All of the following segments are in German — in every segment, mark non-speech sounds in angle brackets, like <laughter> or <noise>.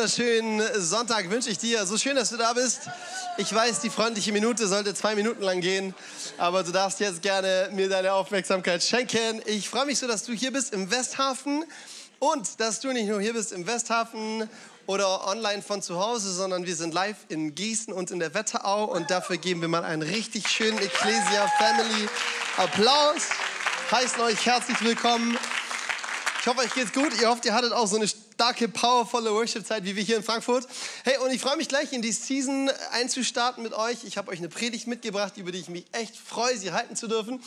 Wunderschönen Sonntag wünsche ich dir. So schön, dass du da bist. Ich weiß, die freundliche Minute sollte zwei Minuten lang gehen, aber du darfst jetzt gerne mir deine Aufmerksamkeit schenken. Ich freue mich so, dass du hier bist im Westhafen und dass du nicht nur hier bist im Westhafen oder online von zu Hause, sondern wir sind live in Gießen und in der Wetterau und dafür geben wir mal einen richtig schönen Ecclesia Family Applaus. Heißen euch herzlich willkommen. Ich hoffe, euch geht's gut. Ihr hofft, ihr hattet auch so eine starke, powervolle Worship-Zeit wie wir hier in Frankfurt. Hey, und ich freue mich gleich in die Season einzustarten mit euch. Ich habe euch eine Predigt mitgebracht, über die ich mich echt freue, sie halten zu dürfen.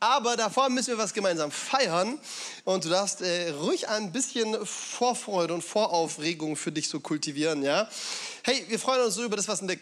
Aber davor müssen wir was gemeinsam feiern. Und du darfst äh, ruhig ein bisschen Vorfreude und Voraufregung für dich so kultivieren, ja? Hey, wir freuen uns so über das, was in der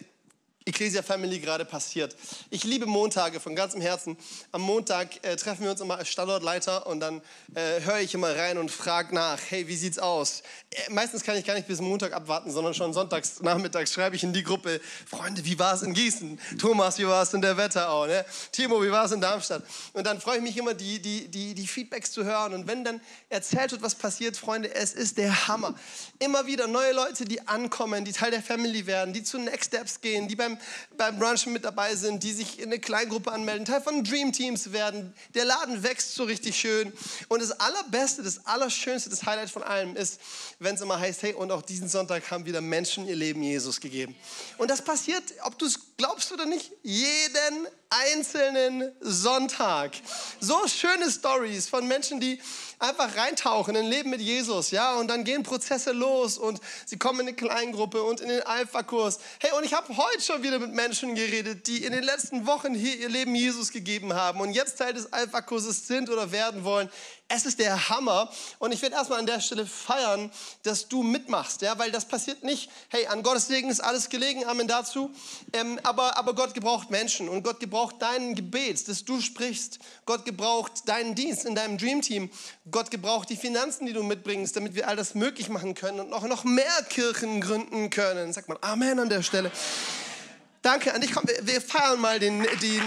Ecclesia Family gerade passiert. Ich liebe Montage von ganzem Herzen. Am Montag äh, treffen wir uns immer als Standortleiter und dann äh, höre ich immer rein und frage nach, hey, wie sieht's aus? Äh, meistens kann ich gar nicht bis Montag abwarten, sondern schon sonntags nachmittags schreibe ich in die Gruppe, Freunde, wie war es in Gießen? Thomas, wie war es in der Wetterau? Ne? Timo, wie war es in Darmstadt? Und dann freue ich mich immer, die, die, die, die Feedbacks zu hören. Und wenn dann erzählt wird, was passiert, Freunde, es ist der Hammer. Immer wieder neue Leute, die ankommen, die Teil der Family werden, die zu Next Steps gehen, die beim beim Brunchen mit dabei sind, die sich in eine Kleingruppe anmelden, Teil von Dream Teams werden. Der Laden wächst so richtig schön. Und das Allerbeste, das Allerschönste, das Highlight von allem ist, wenn es immer heißt, hey, und auch diesen Sonntag haben wieder Menschen ihr Leben Jesus gegeben. Und das passiert, ob du es glaubst oder nicht, jeden einzelnen Sonntag. So schöne Stories von Menschen, die einfach reintauchen in Leben mit Jesus, ja, und dann gehen Prozesse los und sie kommen in eine Kleingruppe und in den Alpha-Kurs. Hey, und ich habe heute schon wieder mit Menschen geredet, die in den letzten Wochen hier ihr Leben Jesus gegeben haben und jetzt Teil des Alpha-Kurses sind oder werden wollen. Es ist der Hammer und ich werde erstmal an der Stelle feiern, dass du mitmachst, ja, weil das passiert nicht, hey, an Gottes Segen ist alles gelegen, Amen dazu, ähm, aber, aber Gott gebraucht Menschen und Gott gebraucht deinen Gebet, dass du sprichst, Gott gebraucht deinen Dienst in deinem Dream Team, Gott gebraucht die Finanzen, die du mitbringst, damit wir all das möglich machen können und noch, noch mehr Kirchen gründen können. Sag mal Amen an der Stelle. Danke an dich. Komm, wir, wir feiern mal den, den,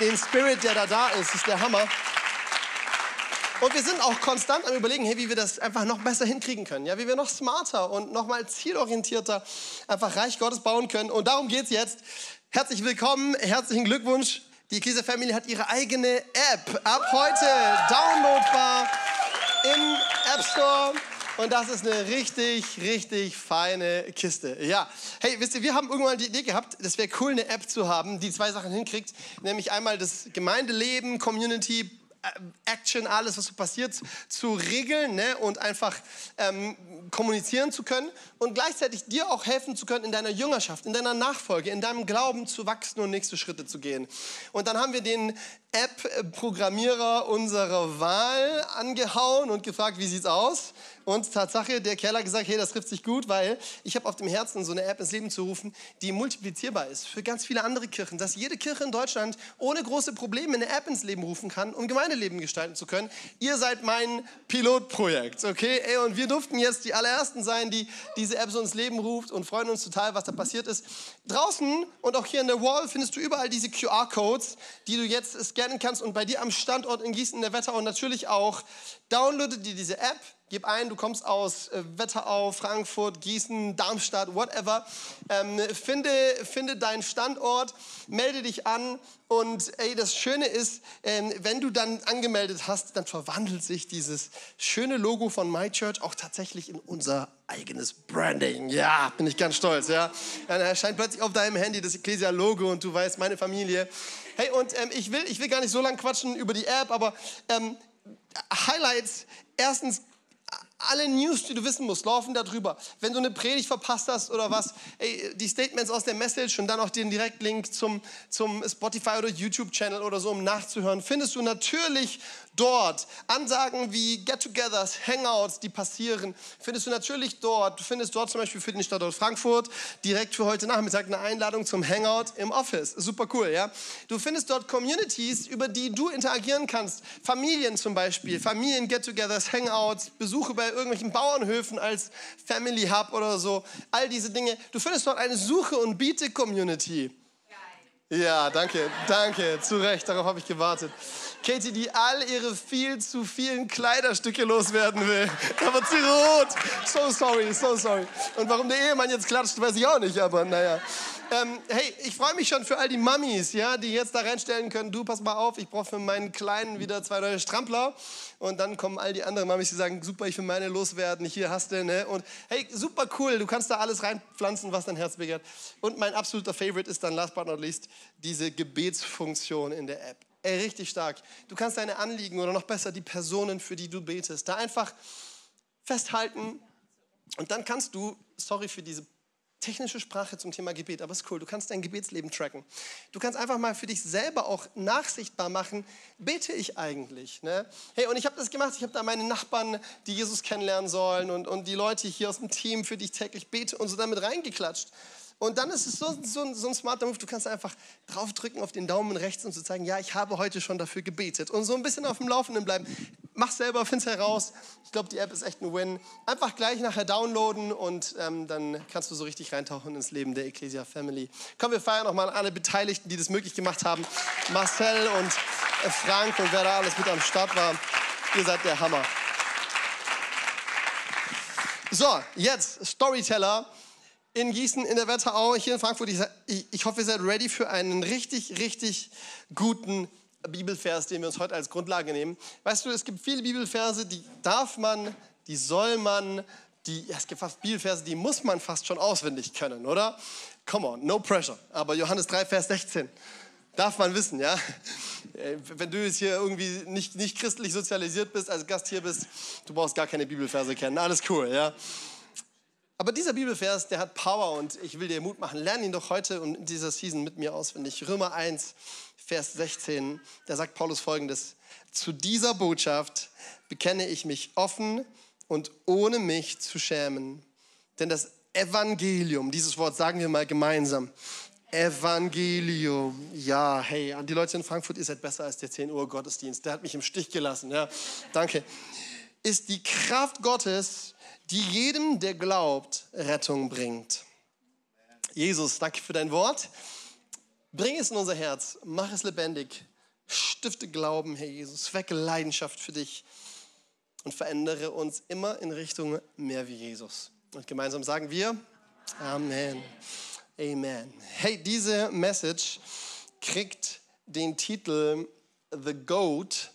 den Spirit, der da da ist. Das ist der Hammer. Und wir sind auch konstant am Überlegen, hey, wie wir das einfach noch besser hinkriegen können. Ja, wie wir noch smarter und noch mal zielorientierter einfach Reich Gottes bauen können. Und darum geht es jetzt. Herzlich willkommen, herzlichen Glückwunsch. Die Ecclesia Family hat ihre eigene App ab heute downloadbar im App Store. Und das ist eine richtig, richtig feine Kiste. Ja, hey, wisst ihr, wir haben irgendwann die Idee gehabt, es wäre cool, eine App zu haben, die zwei Sachen hinkriegt. Nämlich einmal das Gemeindeleben, Community, Action, alles, was so passiert, zu regeln ne? und einfach ähm, kommunizieren zu können und gleichzeitig dir auch helfen zu können, in deiner Jüngerschaft, in deiner Nachfolge, in deinem Glauben zu wachsen und nächste Schritte zu gehen. Und dann haben wir den App-Programmierer unserer Wahl angehauen und gefragt, wie sieht's aus? Und Tatsache, der Kerl hat gesagt, hey, das trifft sich gut, weil ich habe auf dem Herzen, so eine App ins Leben zu rufen, die multiplizierbar ist für ganz viele andere Kirchen. Dass jede Kirche in Deutschland ohne große Probleme eine App ins Leben rufen kann, um Gemeindeleben gestalten zu können. Ihr seid mein Pilotprojekt, okay? Ey, und wir durften jetzt die allerersten sein, die diese App so ins Leben ruft und freuen uns total, was da passiert ist. Draußen und auch hier in der Wall findest du überall diese QR-Codes, die du jetzt scannen kannst und bei dir am Standort in Gießen in der Wetterau natürlich auch. Downloade dir diese App Gib ein, du kommst aus äh, Wetterau, Frankfurt, Gießen, Darmstadt, whatever. Ähm, finde, finde deinen Standort, melde dich an und ey, das Schöne ist, ähm, wenn du dann angemeldet hast, dann verwandelt sich dieses schöne Logo von My Church auch tatsächlich in unser eigenes Branding. Ja, bin ich ganz stolz. Ja, dann erscheint plötzlich auf deinem Handy das Ecclesia-Logo und du weißt, meine Familie. Hey, und ähm, ich, will, ich will gar nicht so lange quatschen über die App, aber ähm, Highlights. Erstens, alle News, die du wissen musst, laufen darüber. Wenn du eine Predigt verpasst hast oder was, ey, die Statements aus der Message und dann auch den Direktlink zum, zum Spotify oder YouTube-Channel oder so, um nachzuhören, findest du natürlich dort. Ansagen wie Get-togethers, Hangouts, die passieren, findest du natürlich dort. Du findest dort zum Beispiel für den Standort Frankfurt direkt für heute Nachmittag eine Einladung zum Hangout im Office. Super cool, ja. Du findest dort Communities, über die du interagieren kannst. Familien zum Beispiel, Familien-Get-togethers, Hangouts, Besuche bei irgendwelchen Bauernhöfen als Family Hub oder so. All diese Dinge. Du findest dort eine Suche- und Biete-Community. Ja, danke, danke, zu Recht, darauf habe ich gewartet. Katie, die all ihre viel zu vielen Kleiderstücke loswerden will. <laughs> Da wird sie rot. So sorry, so sorry. Und warum der Ehemann jetzt klatscht, weiß ich auch nicht, aber naja. Ähm, hey, ich freue mich schon für all die Mamis, ja, die jetzt da reinstellen können, du, pass mal auf, ich brauche für meinen Kleinen wieder zwei neue Strampler. Und dann kommen all die anderen Mamis, die sagen, super, ich will meine loswerden, hier hast du, ne? Und hey, super cool, du kannst da alles reinpflanzen, was dein Herz begehrt. Und mein absoluter Favorite ist dann, last but not least, diese Gebetsfunktion in der App. Ey, richtig stark. Du kannst deine Anliegen oder noch besser die Personen, für die du betest, da einfach festhalten und dann kannst du, sorry für diese technische Sprache zum Thema Gebet, aber ist cool. Du kannst dein Gebetsleben tracken. Du kannst einfach mal für dich selber auch nachsichtbar machen, bete ich eigentlich? Ne? Hey, und ich habe das gemacht. Ich habe da meine Nachbarn, die Jesus kennenlernen sollen und, und die Leute hier aus dem Team, für die ich täglich bete und so damit reingeklatscht. Und dann ist es so, so, so, ein smarter Move, du kannst einfach draufdrücken auf den Daumen rechts und zu zeigen, ja, ich habe heute schon dafür gebetet. Und so ein bisschen auf dem Laufenden bleiben. Mach selber, find's heraus. Ich glaube, die App ist echt ein Win. Einfach gleich nachher downloaden und ähm, dann kannst du so richtig reintauchen ins Leben der Ecclesia Family. Komm, wir feiern nochmal alle Beteiligten, die das möglich gemacht haben. Marcel und äh, Frank und wer da alles mit am Start war. Ihr seid der Hammer. So, jetzt Storyteller in Gießen, in der Wetterau, hier in Frankfurt. Ich, ich hoffe, ihr seid ready für einen richtig, richtig guten Bibelvers, den wir uns heute als Grundlage nehmen. Weißt du, es gibt viele Bibelverse, die darf man, die soll man, die, ja, es gibt fast Bibelverse, die muss man fast schon auswendig können, oder? Come on, no pressure. Aber Johannes 3, Vers 16 darf man wissen, ja? Äh, wenn du jetzt hier irgendwie nicht, nicht christlich sozialisiert bist, als Gast hier bist, du brauchst gar keine Bibelverse kennen. Alles cool, ja? Aber dieser Bibelvers, der hat Power und ich will dir Mut machen. Lern ihn doch heute und in dieser Season mit mir auswendig. Römer 1, Vers 16, da sagt Paulus folgendes. Zu dieser Botschaft bekenne ich mich offen und ohne mich zu schämen. Denn das Evangelium, dieses Wort sagen wir mal gemeinsam. Evangelium. Ja, hey, an die Leute in Frankfurt, ihr seid besser als der 10 Uhr Gottesdienst. Der hat mich im Stich gelassen. Ja, danke. Ist die Kraft Gottes die jedem, der glaubt, Rettung bringt. Jesus, danke für dein Wort. Bring es in unser Herz, mach es lebendig, stifte Glauben, Herr Jesus, wecke Leidenschaft für dich und verändere uns immer in Richtung mehr wie Jesus. Und gemeinsam sagen wir Amen. Amen. Hey, diese Message kriegt den Titel The Goat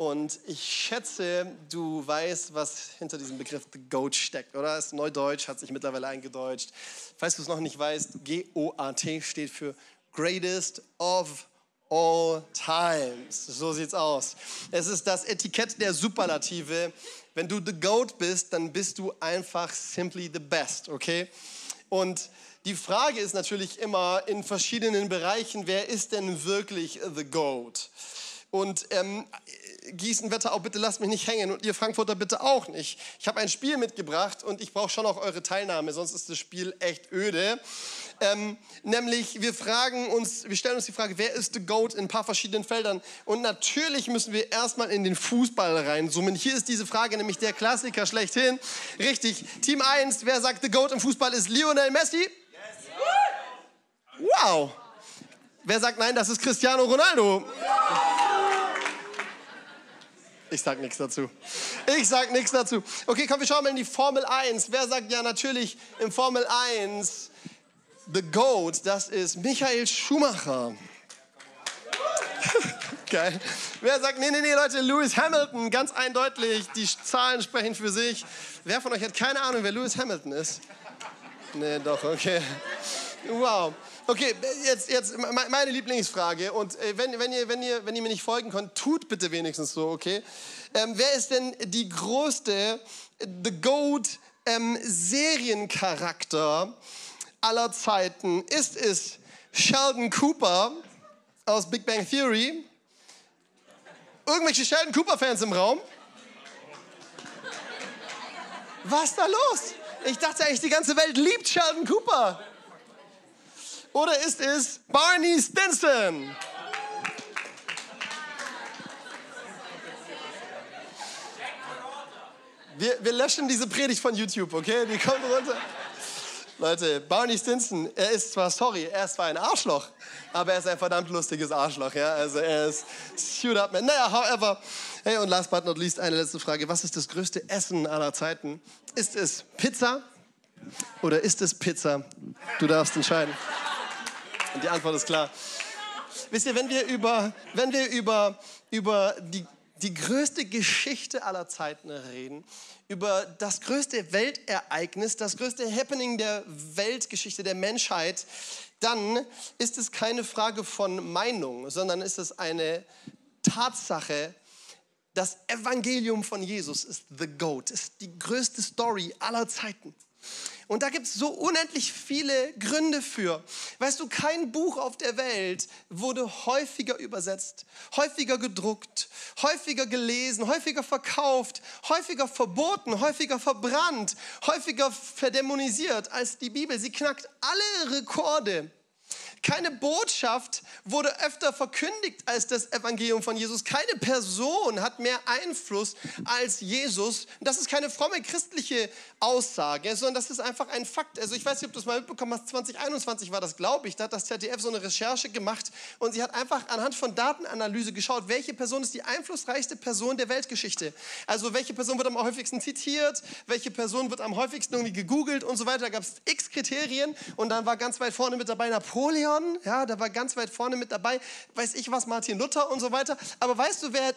und ich schätze, du weißt, was hinter diesem Begriff The Goat steckt, oder? Ist Neudeutsch, hat sich mittlerweile eingedeutscht. Falls du es noch nicht weißt, G-O-A-T steht für Greatest of All Times. So sieht's aus. Es ist das Etikett der Superlative. Wenn du The Goat bist, dann bist du einfach simply the best, okay? Und die Frage ist natürlich immer in verschiedenen Bereichen, wer ist denn wirklich The Goat? Und ähm, Gießen, Wetterau, bitte lasst mich nicht hängen und ihr Frankfurter bitte auch nicht. Ich habe ein Spiel mitgebracht und ich brauche schon auch eure Teilnahme, sonst ist das Spiel echt öde. Ähm, nämlich, wir fragen uns, wir stellen uns die Frage, wer ist the GOAT in ein paar verschiedenen Feldern? Und natürlich müssen wir erstmal in den Fußball reinzoomen. Hier ist diese Frage, nämlich der Klassiker schlechthin. Richtig, Team 1, wer sagt, the GOAT im Fußball ist Lionel Messi? Wow. Wer sagt, nein, das ist Cristiano Ronaldo? Ich sag nichts dazu. Ich sag nichts dazu. Okay, komm, wir schauen mal in die Formel 1. Wer sagt ja natürlich im Formel 1 The GOAT, das ist Michael Schumacher. <laughs> Geil. Wer sagt, nee, nee, nee, Leute, Lewis Hamilton, ganz eindeutig, die Zahlen sprechen für sich. Wer von euch hat keine Ahnung, wer Lewis Hamilton ist? Nee, doch, okay. Wow. Okay, jetzt, jetzt meine Lieblingsfrage. Und äh, wenn, wenn, ihr, wenn, ihr, wenn ihr mir nicht folgen könnt, tut bitte wenigstens so, okay? Ähm, wer ist denn die größte, The Goat ähm, Seriencharakter aller Zeiten? Ist es Sheldon Cooper aus Big Bang Theory? Irgendwelche Sheldon Cooper-Fans im Raum? Was ist da los? Ich dachte eigentlich, die ganze Welt liebt Sheldon Cooper. Oder ist es Barney Stinson? Wir, wir löschen diese Predigt von YouTube, okay? Die kommt runter. Leute, Barney Stinson, er ist zwar, sorry, er ist zwar ein Arschloch, aber er ist ein verdammt lustiges Arschloch, ja. Also er ist shoot up man. Naja, however, hey, und last but not least eine letzte Frage. Was ist das größte Essen aller Zeiten? Ist es Pizza oder ist es Pizza? Du darfst entscheiden. Und die Antwort ist klar. Wisst ihr, wenn wir über, wenn wir über, über die, die größte Geschichte aller Zeiten reden, über das größte Weltereignis, das größte Happening der Weltgeschichte, der Menschheit, dann ist es keine Frage von Meinung, sondern ist es eine Tatsache, das Evangelium von Jesus ist the GOAT, ist die größte Story aller Zeiten. Und da gibt es so unendlich viele Gründe für. Weißt du, kein Buch auf der Welt wurde häufiger übersetzt, häufiger gedruckt, häufiger gelesen, häufiger verkauft, häufiger verboten, häufiger verbrannt, häufiger verdämonisiert als die Bibel. Sie knackt alle Rekorde. Keine Botschaft wurde öfter verkündigt als das Evangelium von Jesus. Keine Person hat mehr Einfluss als Jesus. Das ist keine fromme christliche Aussage, sondern das ist einfach ein Fakt. Also ich weiß nicht, ob du es mal mitbekommen hast, 2021 war das, glaube ich, da hat das ZDF so eine Recherche gemacht und sie hat einfach anhand von Datenanalyse geschaut, welche Person ist die einflussreichste Person der Weltgeschichte. Also welche Person wird am häufigsten zitiert, welche Person wird am häufigsten irgendwie gegoogelt und so weiter. Da gab es x Kriterien und dann war ganz weit vorne mit dabei Napoleon Napoleon, ja, da war ganz weit vorne mit dabei, weiß ich was, Martin Luther und so weiter. Aber weißt du, wer,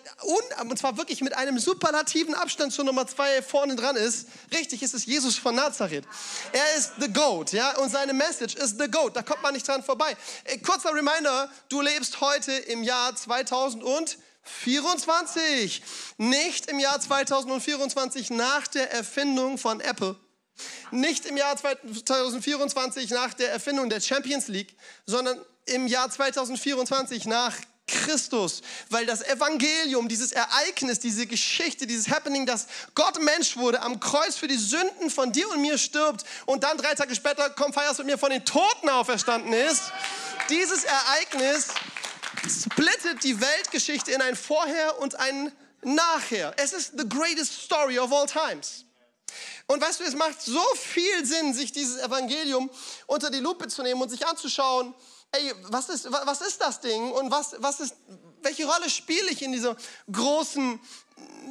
und zwar wirklich mit einem superlativen Abstand zur Nummer zwei vorne dran ist? Richtig, ist es Jesus von Nazareth. Er ist the GOAT, ja, und seine Message ist the GOAT. Da kommt man nicht dran vorbei. Äh, kurzer Reminder, du lebst heute im Jahr 2024, nicht im Jahr 2024 nach der Erfindung von Apple. Nicht im Jahr 2024 nach der Erfindung der Champions League, sondern im Jahr 2024 nach Christus, weil das Evangelium, dieses Ereignis, diese Geschichte, dieses Happening, dass Gott Mensch wurde, am Kreuz für die Sünden von dir und mir stirbt und dann drei Tage später, komm, feierst mit mir, von den Toten auferstanden ist. Dieses Ereignis splittet die Weltgeschichte in ein Vorher und ein Nachher. Es ist the greatest story of all times. Und weißt du, es macht so viel Sinn, sich dieses Evangelium unter die Lupe zu nehmen und sich anzuschauen, ey, was ist, was ist das Ding und was, was ist, welche Rolle spiele ich in dieser großen,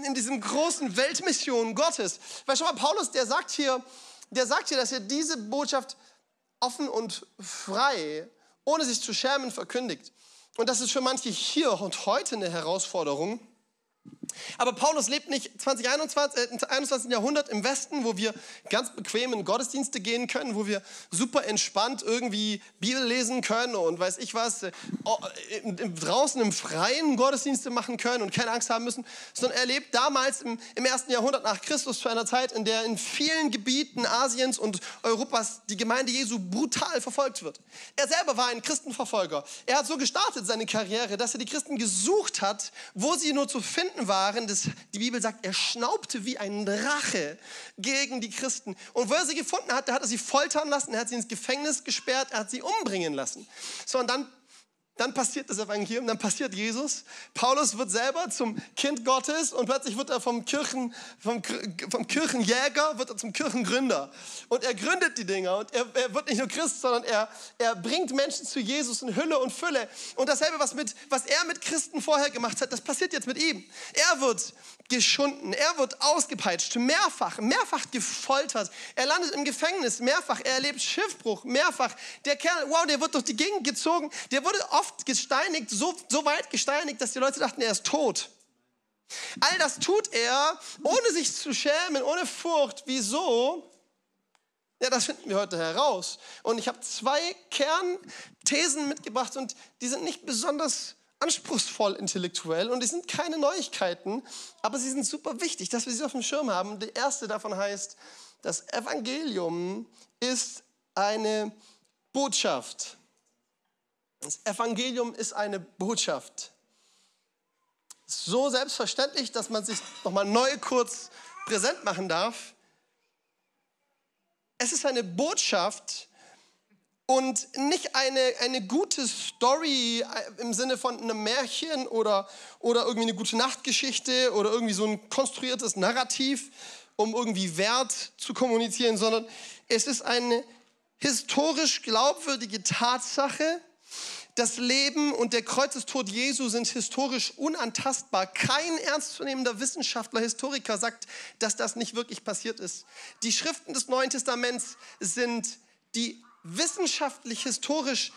in diesem großen Weltmission Gottes? Weil schau mal, Paulus, der sagt hier, der sagt hier, dass er diese Botschaft offen und frei, ohne sich zu schämen, verkündigt. Und das ist für manche hier und heute eine Herausforderung. Aber Paulus lebt nicht 2021, äh, 21. Jahrhundert im Westen, wo wir ganz bequem in Gottesdienste gehen können, wo wir super entspannt irgendwie Bibel lesen können und weiß ich was, äh, draußen im Freien Gottesdienste machen können und keine Angst haben müssen, sondern er lebt damals im, im ersten Jahrhundert nach Christus zu einer Zeit, in der in vielen Gebieten Asiens und Europas die Gemeinde Jesu brutal verfolgt wird. Er selber war ein Christenverfolger. Er hat so gestartet seine Karriere, dass er die Christen gesucht hat, wo sie nur zu finden waren waren, das, die Bibel sagt, er schnaubte wie ein Drache gegen die Christen. Und wo er sie gefunden hat, da hat er sie foltern lassen, er hat sie ins Gefängnis gesperrt, er hat sie umbringen lassen. So, und dann dann passiert das Evangelium, dann passiert Jesus. Paulus wird selber zum Kind Gottes und plötzlich wird er vom, Kirchen, vom, vom Kirchenjäger wird er zum Kirchengründer. Und er gründet die Dinger und er, er, wird nicht nur Christ, sondern er, er bringt Menschen zu Jesus in Hülle und Fülle. Und dasselbe, was, mit, was er mit Christen vorher gemacht hat, das passiert jetzt mit ihm. Er wird geschunden, er wird ausgepeitscht, mehrfach, mehrfach gefoltert. Er landet im Gefängnis, mehrfach. Er erlebt Schiffbruch, mehrfach. Der Kerl, wow, der wird durch die Gegend gezogen. Der wurde oft gesteinigt, so, so weit gesteinigt, dass die Leute dachten, er ist tot. All das tut er, ohne sich zu schämen, ohne Furcht. Wieso? Ja, das finden wir heute heraus. Und ich habe zwei Kernthesen mitgebracht und die sind nicht besonders anspruchsvoll intellektuell und die sind keine Neuigkeiten, aber sie sind super wichtig, dass wir sie auf dem Schirm haben. Die erste davon heißt, das Evangelium ist eine Botschaft. Das Evangelium ist eine Botschaft. So selbstverständlich, dass man sich nochmal neu kurz präsent machen darf. Es ist eine Botschaft und nicht eine, eine gute Story im Sinne von einem Märchen oder, oder irgendwie eine gute Nachtgeschichte oder irgendwie so ein konstruiertes Narrativ, um irgendwie Wert zu kommunizieren, sondern es ist eine historisch glaubwürdige Tatsache, das Leben und der Kreuzestod Jesu sind historisch unantastbar. Kein ernstzunehmender Wissenschaftler, Historiker sagt, dass das nicht wirklich passiert ist. Die Schriften des Neuen Testaments sind die wissenschaftlich, historisch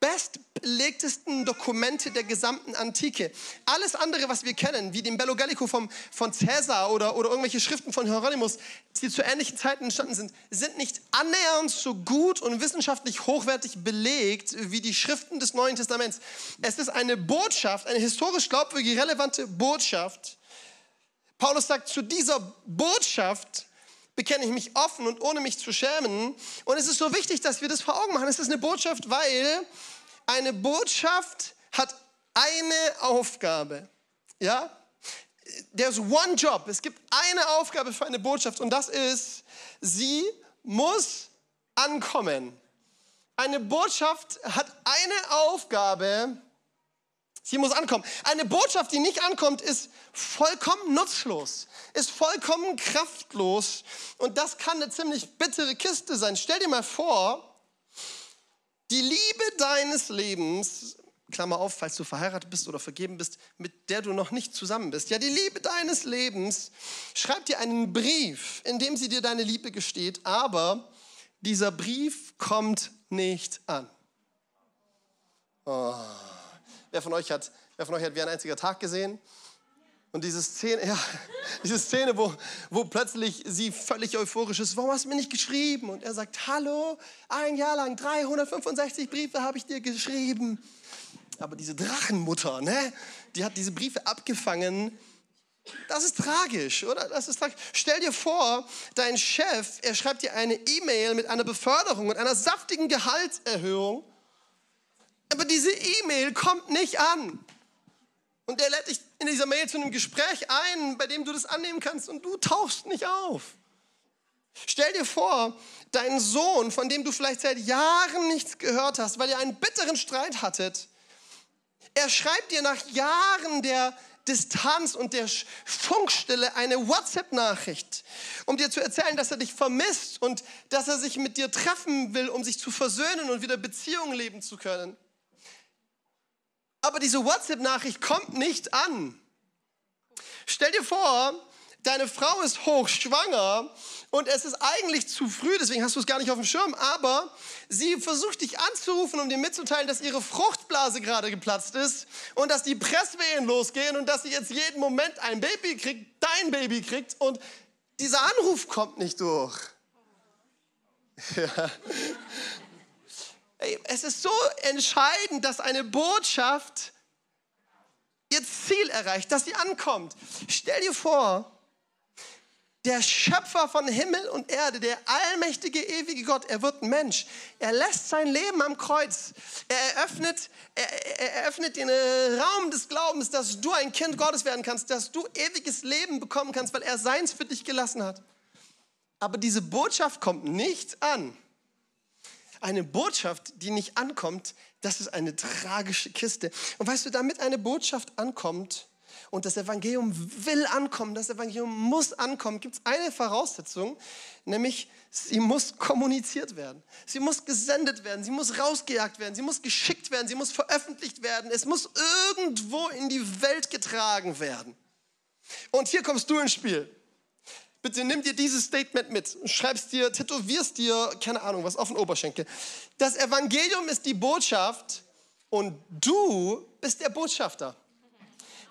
bestbelegtesten Dokumente der gesamten Antike. Alles andere, was wir kennen, wie den Bello Gallico vom, von Caesar oder, oder irgendwelche Schriften von Hieronymus, die zu ähnlichen Zeiten entstanden sind, sind nicht annähernd so gut und wissenschaftlich hochwertig belegt wie die Schriften des Neuen Testaments. Es ist eine Botschaft, eine historisch glaubwürdige, relevante Botschaft. Paulus sagt, zu dieser Botschaft bekenne ich mich offen und ohne mich zu schämen. Und es ist so wichtig, dass wir das vor Augen machen. Es ist eine Botschaft, weil eine Botschaft hat eine Aufgabe. Ja? There's one job. Es gibt eine Aufgabe für eine Botschaft und das ist, sie muss ankommen. Eine Botschaft hat eine Aufgabe, Sie muss ankommen. Eine Botschaft, die nicht ankommt, ist vollkommen nutzlos, ist vollkommen kraftlos. Und das kann eine ziemlich bittere Kiste sein. Stell dir mal vor, die Liebe deines Lebens, Klammer auf, falls du verheiratet bist oder vergeben bist, mit der du noch nicht zusammen bist. Ja, die Liebe deines Lebens schreibt dir einen Brief, in dem sie dir deine Liebe gesteht, aber dieser Brief kommt nicht an. Oh. Wer von euch hat, wer von euch hat wie ein einziger Tag gesehen? Und diese Szene, <laughs> ja, diese Szene, wo, wo plötzlich sie völlig euphorisch ist, warum hast du mir nicht geschrieben? Und er sagt, hallo, ein Jahr lang, 365 Briefe habe ich dir geschrieben. Aber diese Drachenmutter, ne, die hat diese Briefe abgefangen. Das ist tragisch, oder? Das ist tragisch. Stell dir vor, dein Chef, er schreibt dir eine E-Mail mit einer Beförderung und einer saftigen Gehaltserhöhung aber diese E-Mail kommt nicht an. Und er lädt dich in dieser Mail zu einem Gespräch ein, bei dem du das annehmen kannst und du tauchst nicht auf. Stell dir vor, dein Sohn, von dem du vielleicht seit Jahren nichts gehört hast, weil ihr einen bitteren Streit hattet, er schreibt dir nach Jahren der Distanz und der Funkstille eine WhatsApp-Nachricht, um dir zu erzählen, dass er dich vermisst und dass er sich mit dir treffen will, um sich zu versöhnen und wieder Beziehungen leben zu können aber diese WhatsApp-Nachricht kommt nicht an. Stell dir vor, deine Frau ist hochschwanger und es ist eigentlich zu früh, deswegen hast du es gar nicht auf dem Schirm, aber sie versucht dich anzurufen, um dir mitzuteilen, dass ihre Fruchtblase gerade geplatzt ist und dass die Presswehen losgehen und dass sie jetzt jeden Moment ein Baby kriegt, dein Baby kriegt und dieser Anruf kommt nicht durch. <laughs> Ja. Es ist so entscheidend, dass eine Botschaft ihr Ziel erreicht, dass sie ankommt. Stell dir vor, der Schöpfer von Himmel und Erde, der allmächtige, ewige Gott, er wird Mensch. Er lässt sein Leben am Kreuz. Er eröffnet, er, er eröffnet den Raum des Glaubens, dass du ein Kind Gottes werden kannst, dass du ewiges Leben bekommen kannst, weil er seins für dich gelassen hat. Aber diese Botschaft kommt nicht an. Eine Botschaft, die nicht ankommt, das ist eine tragische Kiste. Und weißt du, damit eine Botschaft ankommt und das Evangelium will ankommen, das Evangelium muss ankommen, gibt es eine Voraussetzung, nämlich sie muss kommuniziert werden. Sie muss gesendet werden, sie muss rausgejagt werden, sie muss geschickt werden, sie muss veröffentlicht werden, es muss irgendwo in die Welt getragen werden. Und hier kommst du ins Spiel. Bitte nimm dir dieses Statement mit, schreibst dir, tätowierst dir, keine Ahnung, was auf den Oberschenkel. Das Evangelium ist die Botschaft und du bist der Botschafter.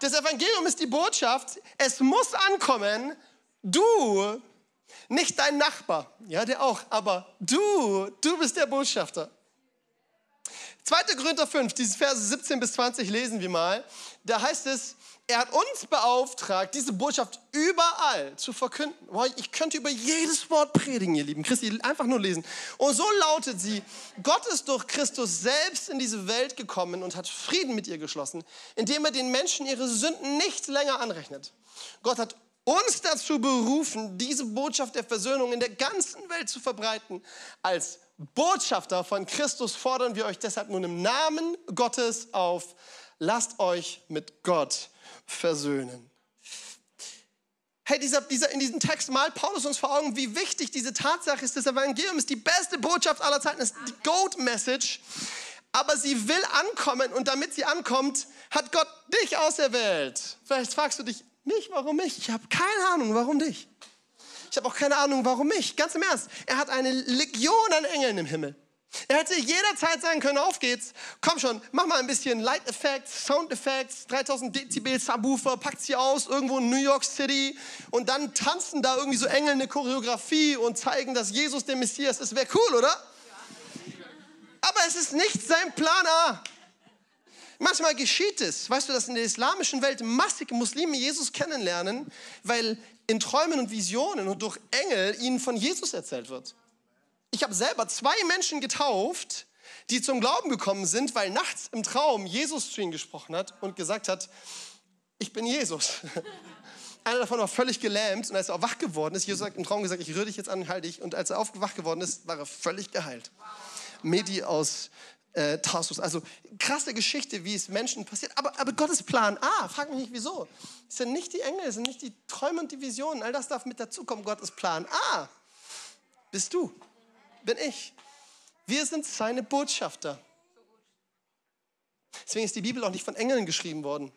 Das Evangelium ist die Botschaft, es muss ankommen, du, nicht dein Nachbar, ja, der auch, aber du, du bist der Botschafter. 2. Korinther 5, diese Verse 17 bis 20 lesen wir mal. Da heißt es, er hat uns beauftragt, diese Botschaft überall zu verkünden. Ich könnte über jedes Wort predigen, ihr Lieben. Christi, einfach nur lesen. Und so lautet sie, Gott ist durch Christus selbst in diese Welt gekommen und hat Frieden mit ihr geschlossen, indem er den Menschen ihre Sünden nicht länger anrechnet. Gott hat uns dazu berufen, diese Botschaft der Versöhnung in der ganzen Welt zu verbreiten. Als Botschafter von Christus fordern wir euch deshalb nun im Namen Gottes auf, lasst euch mit Gott versöhnen. Hey, dieser, dieser, in diesem Text malt Paulus uns vor Augen, wie wichtig diese Tatsache ist. Das Evangelium ist die beste Botschaft aller Zeiten, ist die Goat-Message. Aber sie will ankommen und damit sie ankommt, hat Gott dich auserwählt. Vielleicht fragst du dich, mich, warum mich? Ich habe keine Ahnung, warum dich. Ich habe auch keine Ahnung, warum mich. Ganz im Ernst, er hat eine Legion an Engeln im Himmel. Er hätte jederzeit sagen können, auf geht's, komm schon, mach mal ein bisschen Light Effects, Sound Effects, 3000 Dezibel Subwoofer, packt sie aus, irgendwo in New York City und dann tanzen da irgendwie so Engel eine Choreografie und zeigen, dass Jesus der Messias ist. Wäre cool, oder? Aber es ist nicht sein Plan A. Manchmal geschieht es, weißt du, dass in der islamischen Welt massig Muslime Jesus kennenlernen, weil in Träumen und Visionen und durch Engel ihnen von Jesus erzählt wird. Ich habe selber zwei Menschen getauft, die zum Glauben gekommen sind, weil nachts im Traum Jesus zu ihnen gesprochen hat und gesagt hat, ich bin Jesus. <laughs> Einer davon war völlig gelähmt und als er auch wach geworden ist, Jesus hat im Traum gesagt, ich rühre dich jetzt an, halte dich. Und als er aufgewacht geworden ist, war er völlig geheilt. Medi aus äh, Tarsus. Also krasse Geschichte, wie es Menschen passiert. Aber, aber Gottes Plan A, frag mich nicht wieso. Es sind nicht die Engel, es sind nicht die Träume und die Visionen. All das darf mit dazukommen. Gottes Plan A bist du bin ich. Wir sind seine Botschafter. Deswegen ist die Bibel auch nicht von Engeln geschrieben worden,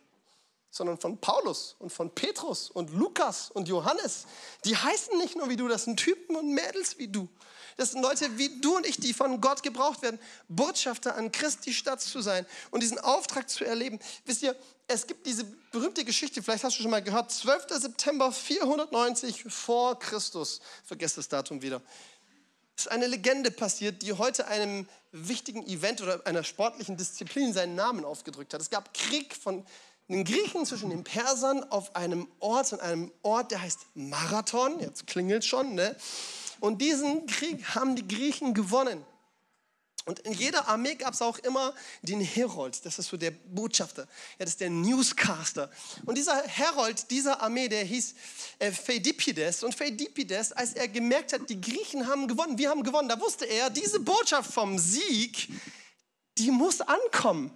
sondern von Paulus und von Petrus und Lukas und Johannes. Die heißen nicht nur wie du, das sind Typen und Mädels wie du. Das sind Leute wie du und ich, die von Gott gebraucht werden, Botschafter an Christi Stadt zu sein und diesen Auftrag zu erleben. Wisst ihr, es gibt diese berühmte Geschichte, vielleicht hast du schon mal gehört, 12. September 490 vor Christus. Vergesst das Datum wieder ist eine Legende passiert, die heute einem wichtigen Event oder einer sportlichen Disziplin seinen Namen aufgedrückt hat. Es gab Krieg von den Griechen zwischen den Persern auf einem Ort, an einem Ort, der heißt Marathon. Jetzt klingelt schon, ne? Und diesen Krieg haben die Griechen gewonnen. Und in jeder Armee gab es auch immer den Herold, das ist so der Botschafter, ja, das ist der Newscaster. Und dieser Herold dieser Armee, der hieß äh, Pheidipides. Und Pheidipides, als er gemerkt hat, die Griechen haben gewonnen, wir haben gewonnen, da wusste er, diese Botschaft vom Sieg, die muss ankommen.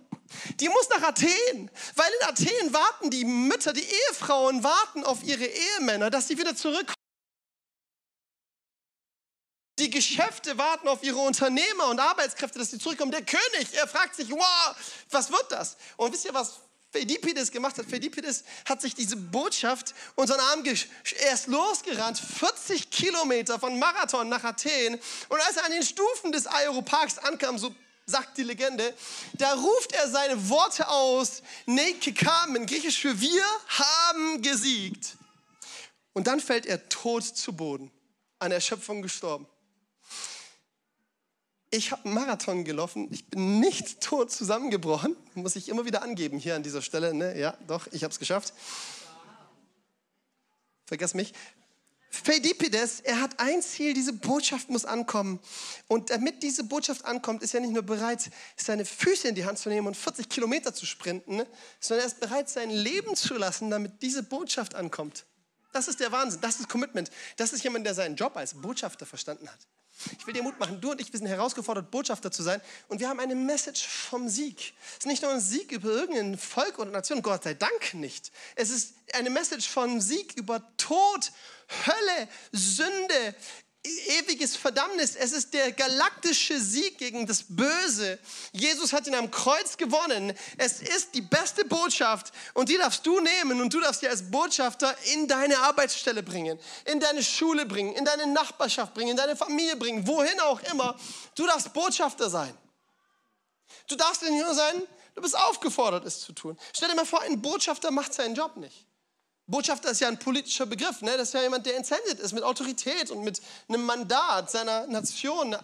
Die muss nach Athen, weil in Athen warten die Mütter, die Ehefrauen warten auf ihre Ehemänner, dass sie wieder zurückkommen. Die Geschäfte warten auf ihre Unternehmer und Arbeitskräfte, dass sie zurückkommen. Der König, er fragt sich, wow, was wird das? Und wisst ihr, was Philippides gemacht hat? Philippides hat sich diese Botschaft unter den Arm Er ist losgerannt, 40 Kilometer von Marathon nach Athen. Und als er an den Stufen des Aeroparks ankam, so sagt die Legende, da ruft er seine Worte aus, Neke kamen, griechisch für wir haben gesiegt. Und dann fällt er tot zu Boden, an Erschöpfung gestorben ich habe einen Marathon gelaufen, ich bin nicht <laughs> tot zusammengebrochen, muss ich immer wieder angeben hier an dieser Stelle. Ne? Ja, doch, ich habe es geschafft. Vergiss mich. Pheidipides, er hat ein Ziel, diese Botschaft muss ankommen. Und damit diese Botschaft ankommt, ist er nicht nur bereit, seine Füße in die Hand zu nehmen und 40 Kilometer zu sprinten, sondern er ist bereit, sein Leben zu lassen, damit diese Botschaft ankommt. Das ist der Wahnsinn, das ist Commitment. Das ist jemand, der seinen Job als Botschafter verstanden hat. Ich will dir Mut machen. Du und ich, wir sind herausgefordert, Botschafter zu sein. Und wir haben eine Message vom Sieg. Es ist nicht nur ein Sieg über irgendein Volk oder Nation, Gott sei Dank nicht. Es ist eine Message von Sieg über Tod, Hölle, Sünde, ewiges Verdammnis. Es ist der galaktische Sieg gegen das Böse. Jesus hat ihn am Kreuz gewonnen. Es ist die beste Botschaft und die darfst du nehmen und du darfst sie als Botschafter in deine Arbeitsstelle bringen, in deine Schule bringen, in deine Nachbarschaft bringen, in deine Familie bringen, wohin auch immer. Du darfst Botschafter sein. Du darfst nicht nur sein, du bist aufgefordert, es zu tun. Stell dir mal vor, ein Botschafter macht seinen Job nicht. Botschafter ist ja ein politischer Begriff. Ne? Das ist ja jemand, der entsendet ist mit Autorität und mit einem Mandat seiner Nation,